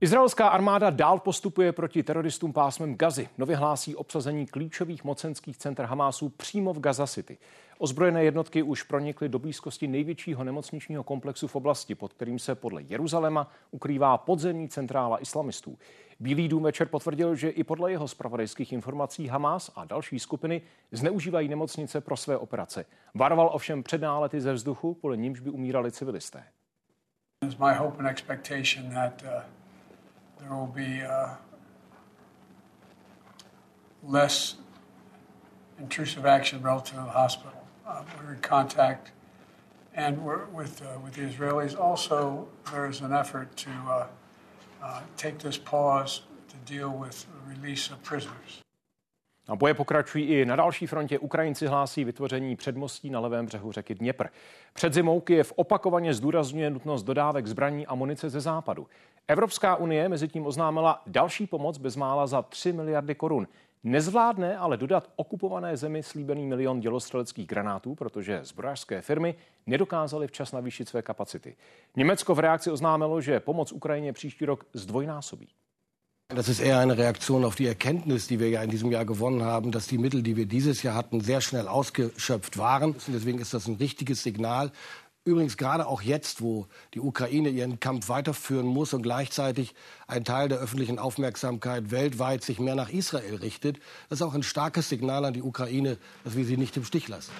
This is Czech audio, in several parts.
Izraelská armáda dál postupuje proti teroristům pásmem Gazy. Nově hlásí obsazení klíčových mocenských center Hamásu přímo v Gaza City. Ozbrojené jednotky už pronikly do blízkosti největšího nemocničního komplexu v oblasti, pod kterým se podle Jeruzaléma ukrývá podzemní centrála islamistů. Bílý dům večer potvrdil, že i podle jeho spravodajských informací Hamas a další skupiny zneužívají nemocnice pro své operace. Varoval ovšem před nálety ze vzduchu, podle nímž by umírali civilisté. It's my hope and expectation that uh there will be uh, less intrusive action relative to the hospital. Uh, we're in contact, and we're with uh, with the Israelis. Also, there is an effort to uh, uh, take this pause to deal with the release of prisoners. A boje pokračují i na další frontě. Ukrajinci hlásí vytvoření předmostí na levém břehu řeky Dněpr. Před zimou Kyjev opakovaně zdůrazňuje nutnost dodávek zbraní a munice ze západu. Evropská unie mezi tím oznámila další pomoc bezmála za 3 miliardy korun. Nezvládne ale dodat okupované zemi slíbený milion dělostřeleckých granátů, protože zbrojařské firmy nedokázaly včas navýšit své kapacity. Německo v reakci oznámilo, že pomoc Ukrajině příští rok zdvojnásobí. Das ist eher eine Reaktion auf die Erkenntnis, die wir ja in diesem Jahr gewonnen haben, dass die Mittel, die wir dieses Jahr hatten, sehr schnell ausgeschöpft waren. Deswegen ist das ein richtiges Signal Übrigens gerade auch jetzt, wo die Ukraine ihren Kampf weiterführen muss und gleichzeitig ein Teil der öffentlichen Aufmerksamkeit weltweit sich mehr nach Israel richtet, das ist auch ein starkes Signal an die Ukraine, dass wir sie nicht im Stich lassen.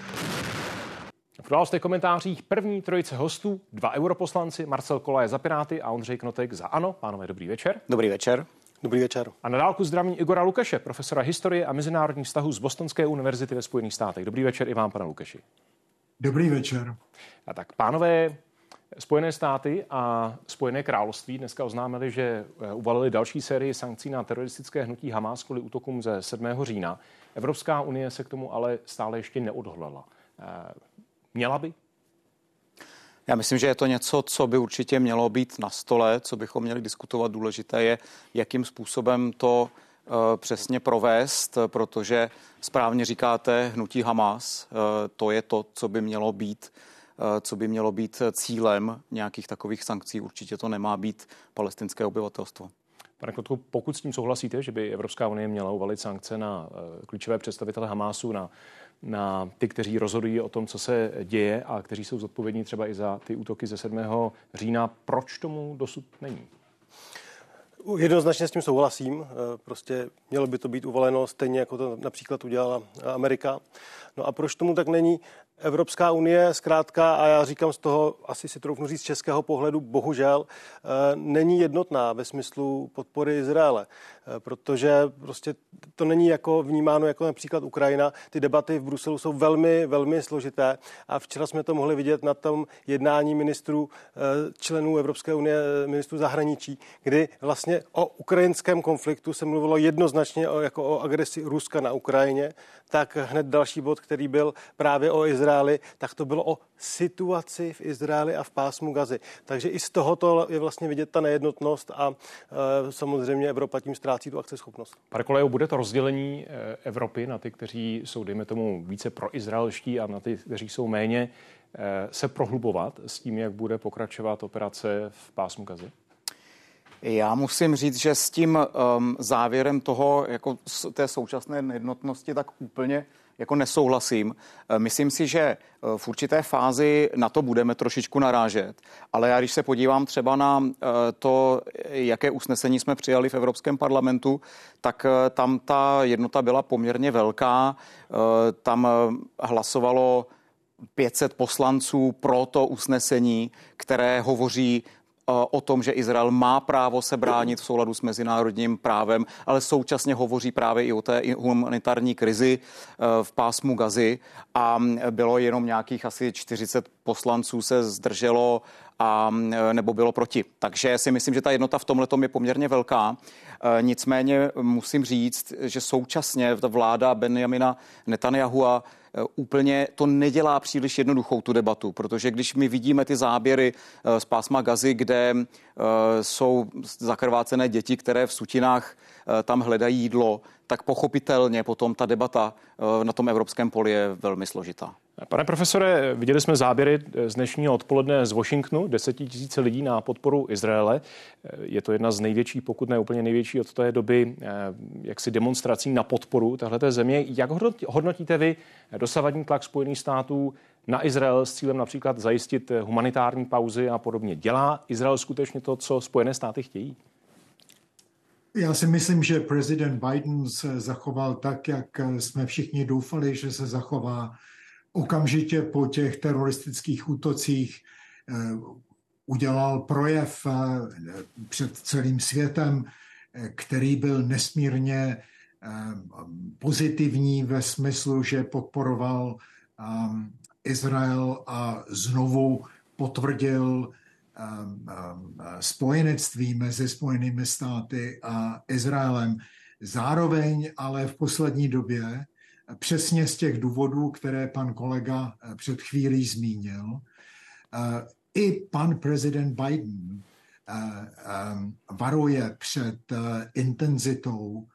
V událostech komentářích první trojice hostů, dva europoslanci, Marcel Kolaje za Piráty a Ondřej Knotek za ANO. Pánové, dobrý večer. Dobrý večer. Dobrý večer. A na dálku zdravím Igora Lukeše, profesora historie a mezinárodních vztahů z Bostonské univerzity ve Spojených státech. Dobrý večer i vám, pane Lukeši. Dobrý večer. A tak, pánové, Spojené státy a Spojené království dneska oznámili, že eh, uvalili další sérii sankcí na teroristické hnutí Hamas kvůli útokům ze 7. října. Evropská unie se k tomu ale stále ještě neodhodlala. Eh, měla by? Já myslím, že je to něco, co by určitě mělo být na stole, co bychom měli diskutovat. Důležité je, jakým způsobem to přesně provést, protože správně říkáte hnutí Hamas, eh, to je to, co by mělo být eh, co by mělo být cílem nějakých takových sankcí. Určitě to nemá být palestinské obyvatelstvo. Pane Kotku, pokud s tím souhlasíte, že by Evropská unie měla uvalit sankce na klíčové představitele Hamásu, na, na ty, kteří rozhodují o tom, co se děje a kteří jsou zodpovědní třeba i za ty útoky ze 7. října, proč tomu dosud není? Jednoznačně s tím souhlasím. Eh, prostě mělo by to být uvaleno stejně, jako to například udělala Amerika. No a proč tomu tak není? Evropská unie zkrátka, a já říkám z toho, asi si troufnu říct z českého pohledu, bohužel, eh, není jednotná ve smyslu podpory Izraele, eh, protože prostě to není jako vnímáno jako například Ukrajina. Ty debaty v Bruselu jsou velmi, velmi složité a včera jsme to mohli vidět na tom jednání ministrů, členů Evropské unie, ministrů zahraničí, kdy vlastně o ukrajinském konfliktu se mluvilo jednoznačně o, jako o agresi Ruska na Ukrajině, tak hned další bod, který byl právě o Izraeli, tak to bylo o situaci v Izraeli a v pásmu Gazy. Takže i z tohoto je vlastně vidět ta nejednotnost a e, samozřejmě Evropa tím ztrácí tu akceschopnost. Pane Kolejo, bude to rozdělení e, Evropy na ty, kteří jsou, dejme tomu, více proizraelští a na ty, kteří jsou méně, e, se prohlubovat s tím, jak bude pokračovat operace v pásmu Gazy? Já musím říct, že s tím um, závěrem toho, jako té současné nejednotnosti, tak úplně jako nesouhlasím. E, myslím si, že e, v určité fázi na to budeme trošičku narážet, ale já když se podívám třeba na e, to, jaké usnesení jsme přijali v Evropském parlamentu, tak tam ta jednota byla poměrně velká. Tam hlasovalo 500 poslanců pro to usnesení, které hovoří o tom, že Izrael má právo se bránit v souladu s mezinárodním právem, ale současně hovoří právě i o té humanitární krizi e, v pásmu Gazy a bylo jenom nějakých asi 40 poslanců se zdrželo a nebo bylo proti. Takže si myslím, že ta jednota v tomhle je poměrně velká. E, nicméně musím říct, že současně vláda Benjamina Netanyahua úplně to nedělá příliš jednoduchou tu debatu, protože když my vidíme ty záběry eh, z pásma Gazy, kde eh, jsou zakrvácené děti, které v sutinách tam hledají jídlo, tak pochopitelně potom ta debata na tom evropském poli je velmi složitá. Pane profesore, viděli jsme záběry z dnešního odpoledne z Washingtonu, desetitisíce lidí na podporu Izraele. Je to jedna z největších, pokud ne úplně největší od té doby, jaksi demonstrací na podporu téhleté země. Jak hodnotíte vy dosavadní tlak Spojených států na Izrael s cílem například zajistit humanitární pauzy a podobně? Dělá Izrael skutečně to, co Spojené státy chtějí? Já si myslím, že prezident Biden se zachoval tak, jak jsme všichni doufali, že se zachová okamžitě po těch teroristických útocích eh, udělal projev eh, před celým světem, eh, který byl nesmírně pozitivní ve smyslu, že podporoval Izrael a znovu potvrdil spojenectví mezi Spojenými státy a Izraelem. Zároveň ale v poslední době přesně z těch důvodů, které pan kolega eh, před chvílí zmínil. Eh, I pan prezident Biden eh, varuje před intenzitou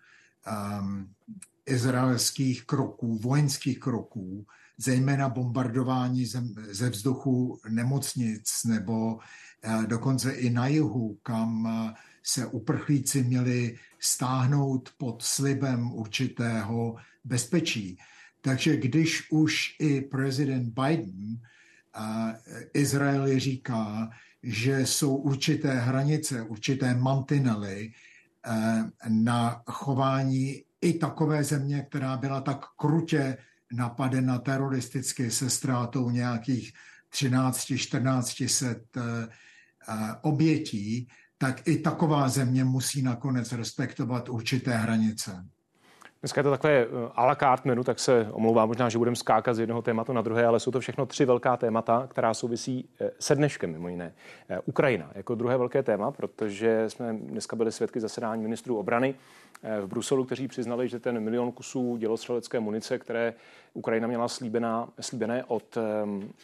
izraelských kroků, vojenských kroků, zejména bombardování ze vzduchu nemocnic nebo dokonce i na jihu, kam se uprchlíci měli stáhnout pod slibem určitého bezpečí. Takže když už i prezident Biden a Izraeli říká, že jsou určité hranice, určité mantinely eh, na chování i takové země, která byla tak krutě napadena teroristicky se ztrátou nějakých 13-14 set eh, eh, obětí, tak i taková země musí nakonec respektovat určité hranice. Dneska je to takové eh, a la carte menu, tak se omlouvám možná, že budeme skákat z jednoho tématu na druhé, ale jsou to všechno tři velká témata, která souvisí eh, se dneškem mimo jiné. Eh, Ukrajina jako druhé velké téma, protože jsme dneska byli svědky zasedání ministrů obrany v Bruselu, kteří přiznali, že ten milion kusů dělostřelecké munice, které Ukrajina měla slíbená, slíbené od,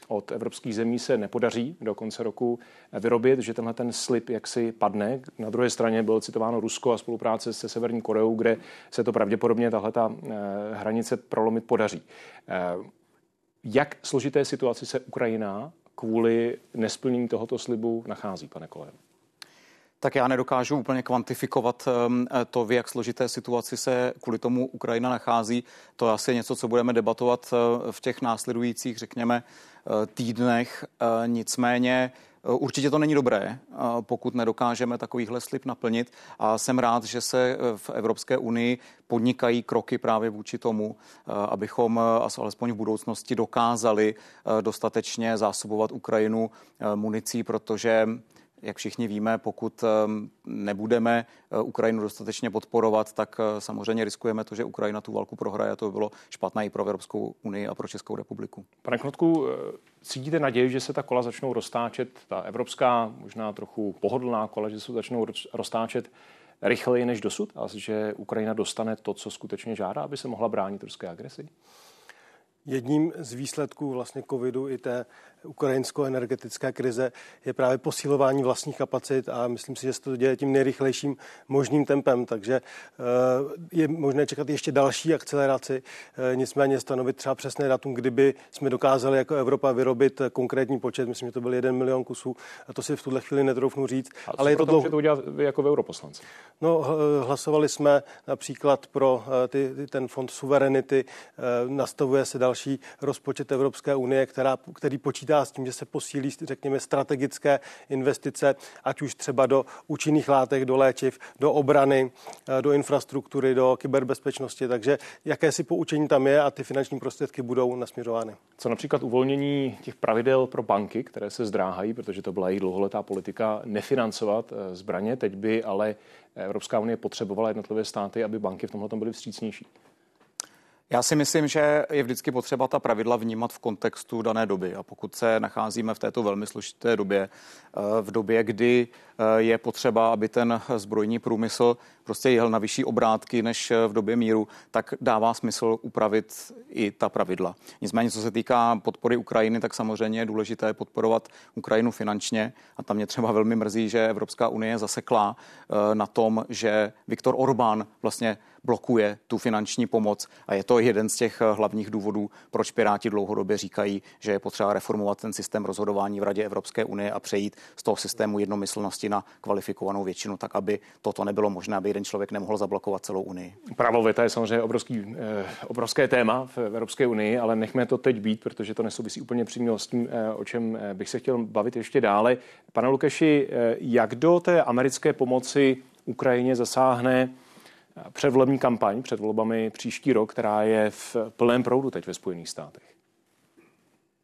od evropských zemí, se nepodaří do konce roku vyrobit, že tenhle ten slib jaksi padne. Na druhé straně bylo citováno Rusko a spolupráce se Severní Koreou, kde se to pravděpodobně tahle ta eh, hranice prolomit podaří. Eh, jak složité situaci se Ukrajina kvůli nesplnění tohoto slibu nachází, pane kolego? Tak já nedokážu úplně kvantifikovat ehm, to, v jak složité situaci se kvůli tomu Ukrajina nachází. To je asi něco, co budeme debatovat eh, v těch následujících, řekněme, eh, týdnech. Eh, nicméně Určitě to není dobré, pokud nedokážeme takovýhle slib naplnit. A jsem rád, že se v Evropské unii podnikají kroky právě vůči tomu, abychom alespoň v budoucnosti dokázali dostatečně zásobovat Ukrajinu municí, protože jak všichni víme, pokud ehm, nebudeme eh, Ukrajinu dostatečně podporovat, tak eh, samozřejmě riskujeme to, že Ukrajina tu válku prohraje a to by bylo špatné i pro Evropskou unii a pro Českou republiku. Pane Knotku, eh, cítíte naději, že se ta kola začnou roztáčet, ta evropská, možná trochu pohodlná kola, že se začnou roztáčet rychleji než dosud a že Ukrajina dostane to, co skutečně žádá, aby se mohla bránit ruské agresi? Jedním z výsledků vlastně covidu i té ukrajinsko-energetické krize je právě posilování vlastních kapacit a myslím si, že se to děje tím nejrychlejším možným tempem, takže eh, je možné čekat ještě další akceleraci, eh, nicméně stanovit třeba přesné datum, kdyby jsme dokázali jako Evropa vyrobit konkrétní počet, myslím, že to byl jeden milion kusů, a to si v tuhle chvíli netroufnu říct. A ale je to, dlouho... to udělat vy jako europoslanci? No, hlasovali jsme například pro eh, ty, ten fond suverenity, nastavuje se další rozpočet Evropské unie, která, který počítá počítá s tím, že se posílí, řekněme, strategické investice, ať už třeba do účinných látek, do léčiv, do obrany, eh, do infrastruktury, do kyberbezpečnosti. Takže jakési poučení tam je a ty finanční prostředky budou nasměřovány. Co například uvolnění těch pravidel pro banky, které se zdráhají, protože to byla jejich dlouholetá politika, nefinancovat eh, zbraně. Teď by ale Evropská unie potřebovala jednotlivé státy, aby banky v tomhle byly vstřícnější. Já si myslím, že je vždycky potřeba ta pravidla vnímat v kontextu dané doby. A pokud se nacházíme v této velmi složité době, eh, v době, kdy eh, je potřeba, aby ten zbrojní průmysl prostě jel na vyšší obrátky než v době míru, tak dává smysl upravit i ta pravidla. Nicméně, co se týká podpory Ukrajiny, tak samozřejmě je důležité podporovat Ukrajinu finančně. A tam mě třeba velmi mrzí, že Evropská unie zasekla eh, na tom, že Viktor Orbán vlastně blokuje tu finanční pomoc. A je to jeden z těch eh, hlavních důvodů, proč Piráti dlouhodobě říkají, že je potřeba reformovat ten systém rozhodování v Radě Evropské unie a přejít z toho systému jednomyslnosti na kvalifikovanou většinu, tak aby toto nebylo možné, aby jeden člověk nemohl zablokovat celou Unii. Právo veta je samozřejmě obrovský, eh, obrovské téma v Evropské unii, ale nechme to teď být, protože to nesouvisí úplně přímo s tím, eh, o čem bych se chtěl bavit ještě dále. Pane Lukeši, jak do té americké pomoci Ukrajině zasáhne předvolební kampaň před volbami příští rok, která je v plném proudu teď ve Spojených státech?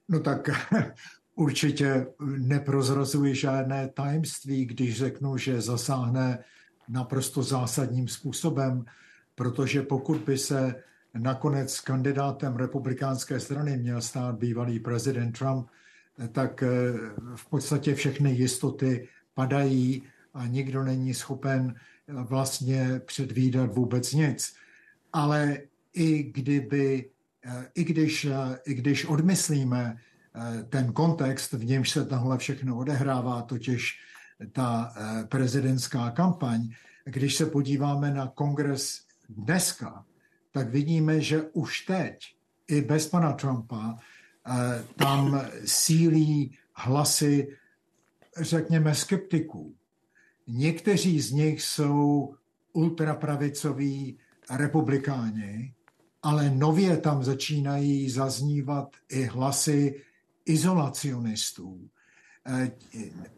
No tak určitě neprozrazuji žádné tajemství, když řeknu, že zasáhne naprosto zásadním způsobem, protože pokud by se nakonec kandidátem republikánské strany měl stát bývalý prezident Trump, tak eh, v podstatě všechny jistoty padají a nikdo není schopen vlastně předvídat vůbec nic. Ale i kdyby, eh, i když, eh, i když odmyslíme ten kontext, v němž se tohle všechno odehrává, totiž ta prezidentská kampaň, když se podíváme na kongres dneska, tak vidíme, že už teď, i bez pana Trumpa, tam sílí hlasy, řekněme, skeptiků. Někteří z nich jsou ultrapravicoví republikáni, ale nově tam začínají zaznívat i hlasy izolacionistů. E,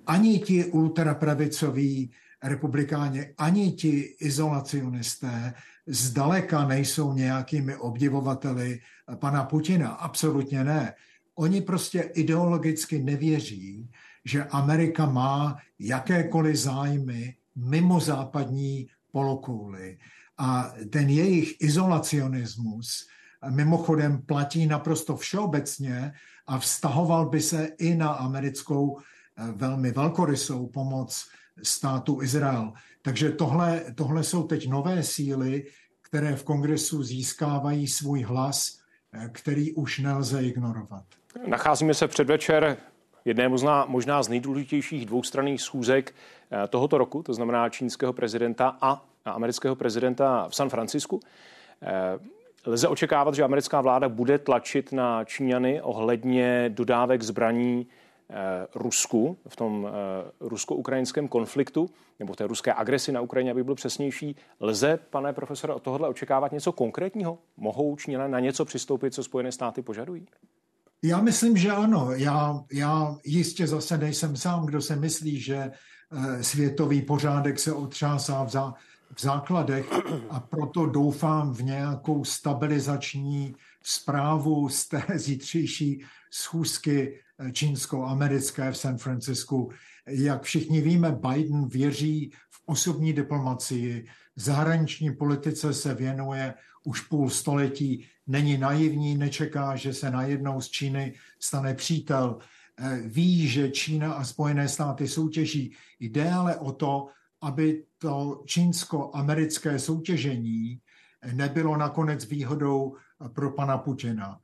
ani ti ultrapravicoví republikáni, ani ti izolacionisté zdaleka nejsou nějakými obdivovateli pana Putina. Absolutně ne. Oni prostě ideologicky nevěří, že Amerika má jakékoliv zájmy mimo západní polokouly. A ten jejich izolacionismus mimochodem platí naprosto všeobecně a vztahoval by se i na americkou eh, velmi velkorysou pomoc státu Izrael. Takže tohle, tohle jsou teď nové síly, které v kongresu získávají svůj hlas, eh, který už nelze ignorovat. Nacházíme se předvečer jedné možná, možná z nejdůležitějších dvoustranných schůzek eh, tohoto roku, to znamená čínského prezidenta a amerického prezidenta v San Francisku. Eh, lze očekávat, že americká vláda bude tlačit na Číňany ohledně dodávek zbraní Eh, Rusku, v tom rusko-ukrajinském konfliktu, nebo té ruské agresi na Ukrajině, aby byl přesnější. Lze, pane profesore, od tohohle očekávat něco konkrétního? Mohou Číňané na něco přistoupit, co Spojené státy požadují? Já myslím, že ano. Já, já jistě zase nejsem sám, kdo se myslí, že eh, světový pořádek se otřásá v, zá, v základech a proto doufám v nějakou stabilizační zprávu z té zítřejší schůzky čínsko-americké v San Francisku. Jak všichni víme, Biden věří v osobní diplomacii, zahraniční politice se věnuje už půl století, není naivní, nečeká, že se najednou z Číny stane přítel. Ví, že Čína a Spojené státy soutěží. Jde ale o to, aby to čínsko-americké soutěžení nebylo nakonec výhodou pro pana Putina.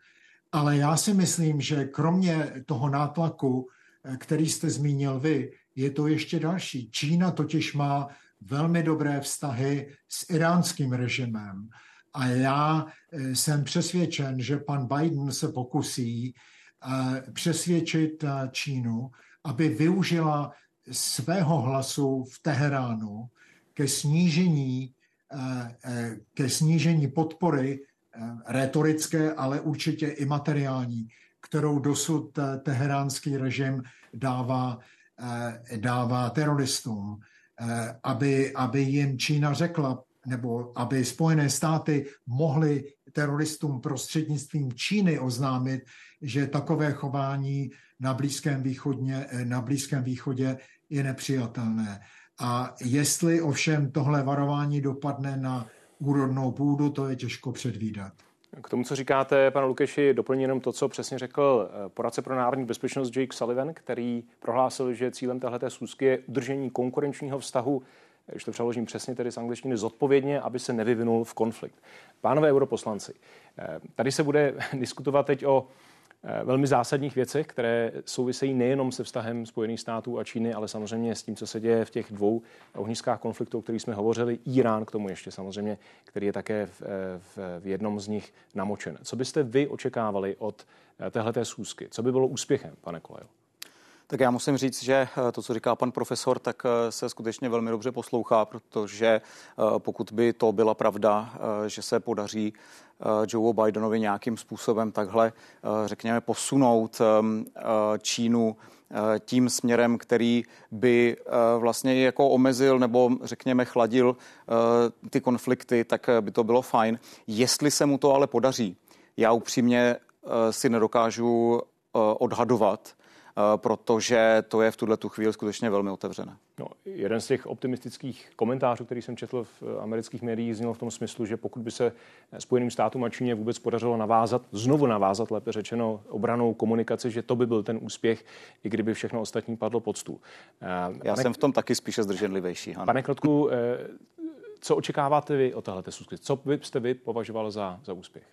Ale já si myslím, že kromě toho nátlaku, eh, který jste zmínil vy, je to ještě další. Čína totiž má velmi dobré vztahy s iránským režimem. A já eh, jsem přesvědčen, že pan Biden se pokusí eh, přesvědčit Čínu, aby využila svého hlasu v Teheránu ke snížení, ke snížení podpory Eh, retorické, ale určitě i materiální, kterou dosud eh, teheránský režim dává, eh, dává teroristům, aby, aby jim Čína řekla, nebo aby Spojené státy mohly teroristům prostřednictvím Číny oznámit, že takové chování na Blízkém, východně, na Blízkém východě je nepřijatelné. A jestli ovšem tohle varování dopadne na úrodnou půdu, to je těžko předvídat. K tomu, co říkáte, pane Lukeši, doplním jenom to, co přesně řekl eh, poradce pro národní bezpečnost Jake Sullivan, který prohlásil, že cílem této schůzky je udržení konkurenčního vztahu, když to přeložím přesně tedy z angličtiny, zodpovědně, aby se nevyvinul v konflikt. Pánové europoslanci, eh, tady se bude diskutovat teď o Eh, velmi zásadních věcech, které souvisejí nejenom se vztahem Spojených států a Číny, ale samozřejmě s tím, co se děje v těch dvou ohniskách konfliktů, o kterých jsme hovořili. Irán k tomu ještě samozřejmě, který je také v, eh, v, v jednom z nich namočen. Co byste vy očekávali od téhleté schůzky? Co by bylo úspěchem, pane Kolejo? Tak já musím říct, že to, co říká pan profesor, tak se skutečně velmi dobře poslouchá, protože pokud by to byla pravda, že se podaří Eh, Joe Bidenovi nějakým způsobem takhle, eh, řekněme, posunout ehm, eh, Čínu tím směrem, který by vlastně jako omezil nebo řekněme chladil ty konflikty, tak by to bylo fajn. Jestli se mu to ale podaří, já upřímně si nedokážu odhadovat, Eh, protože to je v tuhle tu chvíli skutečně velmi otevřené. No, jeden z těch optimistických komentářů, který jsem četl v amerických médiích, zněl v tom smyslu, že pokud by se Spojeným státům a Číně vůbec podařilo navázat, znovu navázat, lépe řečeno, obranou komunikaci, že to by byl ten úspěch, i kdyby všechno ostatní padlo pod stůl. Eh, Já pane, jsem v tom taky spíše zdrženlivější. Ano. Pane Krotku, eh, co očekáváte vy o téhle schůzky? Co byste vy považoval za, za úspěch?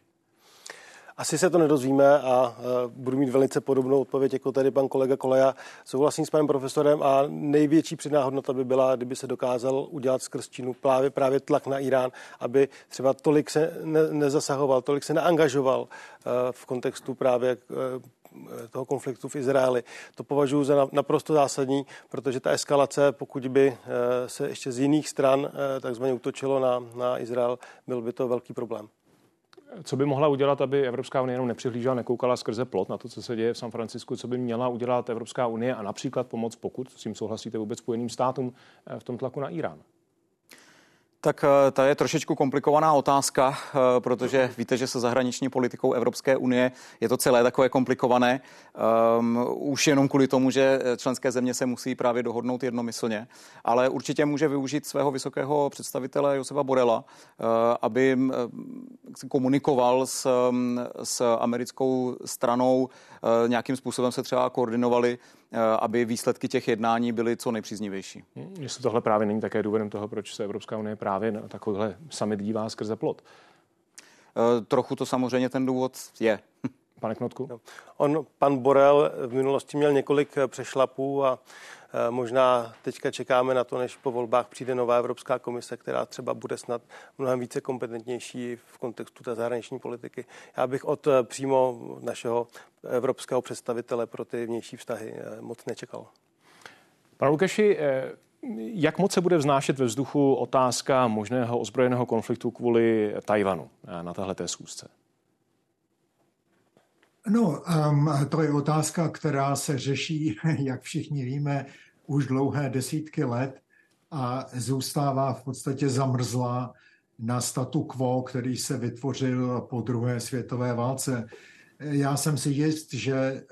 Asi se to nedozvíme a budu mít velice podobnou odpověď jako tady pan kolega Koleja. Souhlasím s panem profesorem a největší přidaná hodnota by byla, kdyby se dokázal udělat skrz Čínu právě, právě tlak na Irán, aby třeba tolik se ne, nezasahoval, tolik se neangažoval v kontextu právě toho konfliktu v Izraeli. To považuji za naprosto zásadní, protože ta eskalace, pokud by se ještě z jiných stran takzvaně utočilo na, na Izrael, byl by to velký problém. Co by mohla udělat, aby Evropská unie jenom nepřihlížela, nekoukala skrze plot na to, co se děje v San Francisku? Co by měla udělat Evropská unie a například pomoct, pokud s tím souhlasíte vůbec Spojeným státům eh, v tom tlaku na Irán? Tak eh, to je trošičku komplikovaná otázka, eh, protože víte, že se zahraniční politikou Evropské unie je to celé takové komplikované. Um, už jenom kvůli tomu, že členské země se musí právě dohodnout jednomyslně, ale určitě může využít svého vysokého představitele Josefa Borela, uh, aby um, komunikoval s, um, s americkou stranou, uh, nějakým způsobem se třeba koordinovali Eh, aby výsledky těch jednání byly co nejpříznivější. Hm, jestli tohle právě není také důvodem toho, proč se Evropská unie právě na takovýhle summit dívá skrze plot? Eh, trochu to samozřejmě ten důvod je. Pane Knotku? On, pan Borel v minulosti měl několik eh, přešlapů a Eh, možná teďka čekáme na to, než po volbách přijde nová Evropská komise, která třeba bude snad mnohem více kompetentnější v kontextu té zahraniční politiky. Já bych od eh, přímo našeho evropského představitele pro ty vnější vztahy eh, moc nečekal. Pane Lukeši, jak moc se bude vznášet ve vzduchu otázka možného ozbrojeného konfliktu kvůli Tajvanu na téhle schůzce? No, um, to je otázka, která se řeší, jak všichni víme, už dlouhé desítky let a zůstává v podstatě zamrzlá na statu quo, který se vytvořil po druhé světové válce. Já jsem si jist, že eh,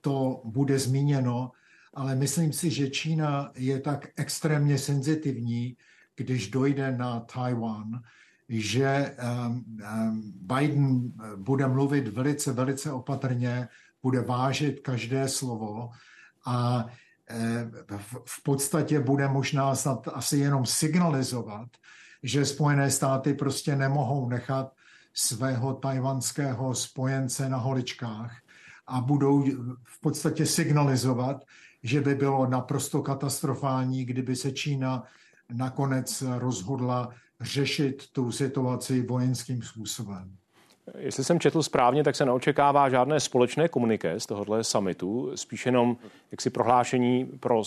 to bude zmíněno, ale myslím si, že Čína je tak extrémně senzitivní, když dojde na Taiwan, že um, um, Biden eh, bude mluvit velice, velice opatrně, bude vážit každé slovo a eh, v podstatě bude možná snad asi jenom signalizovat, že Spojené státy prostě nemohou nechat svého tajvanského spojence na holičkách a budou v podstatě signalizovat, že by bylo naprosto katastrofální, kdyby se Čína nakonec rozhodla řešit tu situaci vojenským způsobem. Jestli jsem četl správně, tak se neočekává žádné společné komuniké z tohohle summitu, spíš jenom jaksi prohlášení pro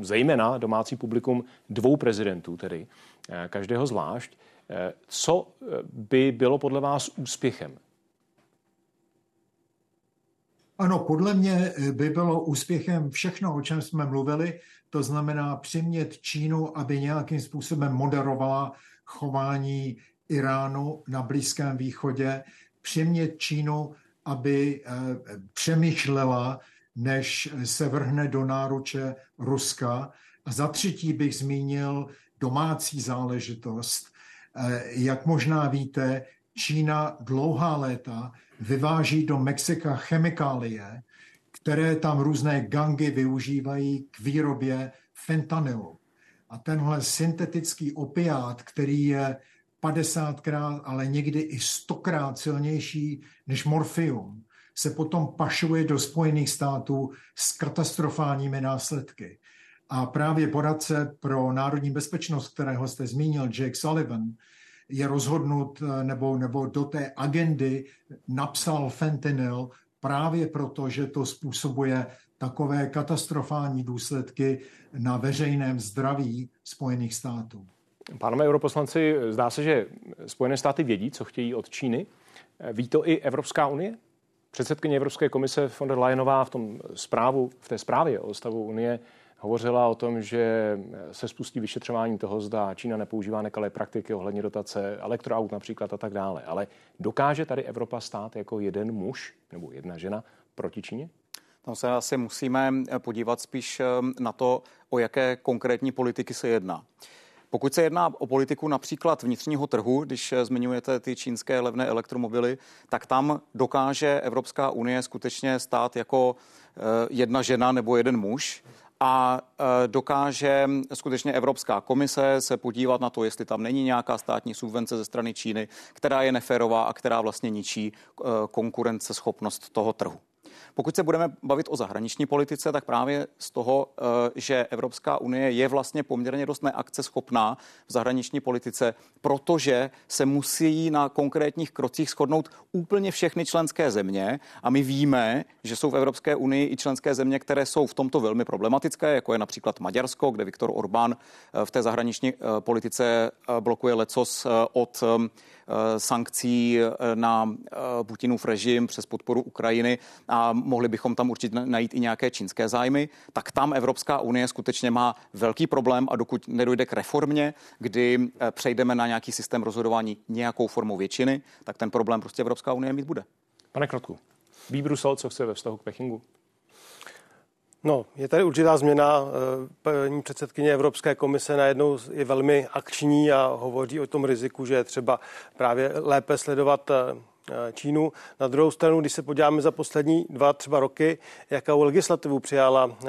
zejména domácí publikum dvou prezidentů, tedy eh, každého zvlášť. Eh, co eh, by bylo podle vás úspěchem? Ano, podle mě by bylo úspěchem všechno, o čem jsme mluvili, to znamená přimět Čínu, aby nějakým způsobem moderovala chování Iránu na Blízkém východě, přimět Čínu, aby eh, přemýšlela, než se vrhne do náruče Ruska. A za třetí bych zmínil domácí záležitost. Eh, jak možná víte, Čína dlouhá léta vyváží do Mexika chemikálie, které tam různé gangy využívají k výrobě fentanylu. A tenhle syntetický opiát, který je 50krát, ale někdy i 100krát silnější než morfium, se potom pašuje do Spojených států s katastrofálními následky. A právě poradce pro národní bezpečnost, kterého jste zmínil, Jake Sullivan, je rozhodnut nebo, nebo do té agendy napsal fentanyl právě proto, že to způsobuje takové katastrofální důsledky na veřejném zdraví Spojených států. Pánové europoslanci, zdá se, že Spojené státy vědí, co chtějí od Číny. Ví to i Evropská unie? Předsedkyně Evropské komise von der Leyenová v, tom zprávu, v té zprávě o stavu Unie hovořila o tom, že se spustí vyšetřování toho, zda Čína nepoužívá nekalé praktiky ohledně dotace elektroaut například a tak dále. Ale dokáže tady Evropa stát jako jeden muž nebo jedna žena proti Číně? Tam se asi musíme podívat spíš eh, na to, o jaké konkrétní politiky se jedná. Pokud se jedná o politiku například vnitřního trhu, když eh, zmiňujete ty čínské levné elektromobily, tak tam dokáže Evropská unie skutečně stát jako eh, jedna žena nebo jeden muž a dokáže skutečně Evropská komise se podívat na to, jestli tam není nějaká státní subvence ze strany Číny, která je neférová a která vlastně ničí konkurenceschopnost toho trhu. Pokud se budeme bavit o zahraniční politice, tak právě z toho, eh, že Evropská unie je vlastně poměrně dost neakceschopná v zahraniční politice, protože se musí na konkrétních krocích shodnout úplně všechny členské země. A my víme, že jsou v Evropské unii i členské země, které jsou v tomto velmi problematické, jako je například Maďarsko, kde Viktor Orbán eh, v té zahraniční eh, politice blokuje lecos od sankcí na Putinův režim přes podporu Ukrajiny. A mohli bychom tam určitě najít i nějaké čínské zájmy, tak tam Evropská unie skutečně má velký problém a dokud nedojde k reformě, kdy přejdeme na nějaký systém rozhodování nějakou formou většiny, tak ten problém prostě Evropská unie mít bude. Pane Krotku, ví Brusel, co chce ve vztahu k Pekingu? No, je tady určitá změna. Eh, paní předsedkyně Evropské komise najednou je velmi akční a hovoří o tom riziku, že je třeba právě lépe sledovat eh, Čínu. Na druhou stranu, když se podíváme za poslední dva třeba roky, jakou legislativu přijala eh,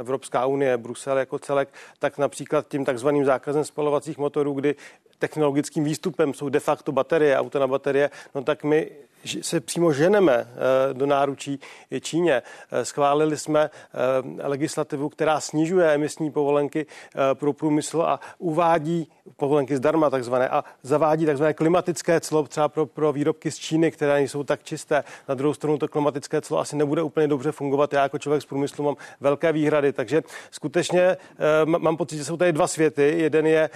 Evropská unie, Brusel jako celek, tak například tím takzvaným zákazem spalovacích motorů, kdy technologickým výstupem jsou de facto baterie, auta na baterie, no tak my se přímo ženeme eh, do náručí Číně. Eh, schválili jsme eh, legislativu, která snižuje emisní povolenky pro průmysl a uvádí povolenky zdarma takzvané a zavádí takzvané klimatické clo třeba pro, pro výrobky z Číny, které nejsou tak čisté. Na druhou stranu to klimatické clo asi nebude úplně dobře fungovat. Já jako člověk z průmyslu mám velké výhrady, takže skutečně mám pocit, že jsou tady dva světy. Jeden je,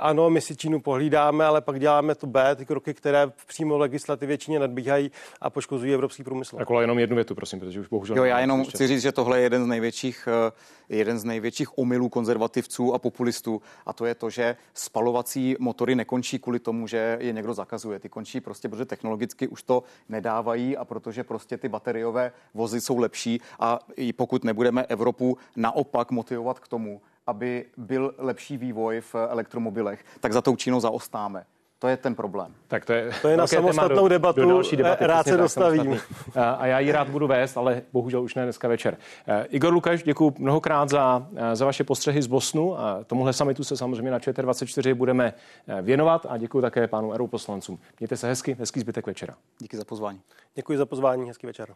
ano, my si Čínu pohlídáme, ale pak děláme to B, ty kroky, které přímo v legislativě Číně nadbíhají probíhají a poškozují evropský průmysl. Tak jenom jednu větu, prosím, protože už bohužel. Jo, já jenom chci říct, že tohle je jeden z největších, eh, jeden z největších omylů konzervativců a populistů a to je to, že spalovací motory nekončí kvůli tomu, že je někdo zakazuje. Ty končí prostě, protože technologicky už to nedávají a protože prostě ty bateriové vozy jsou lepší a i pokud nebudeme Evropu naopak motivovat k tomu, aby byl lepší vývoj v elektromobilech, tak za tou Čínou zaostáme. To je ten problém. Tak to je, to je na samostatnou do, debatu, do další debaty, rád se dostavím. A já ji rád budu vést, ale bohužel už ne dneska večer. Eh, Igor Lukáš, děkuji mnohokrát za, eh, za vaše postřehy z Bosnu. A tomuhle samitu se samozřejmě na ČT24 budeme eh, věnovat a děkuji také pánu europoslancům. Mějte se hezky, hezký zbytek večera. Díky za pozvání. Děkuji za pozvání, hezký večer.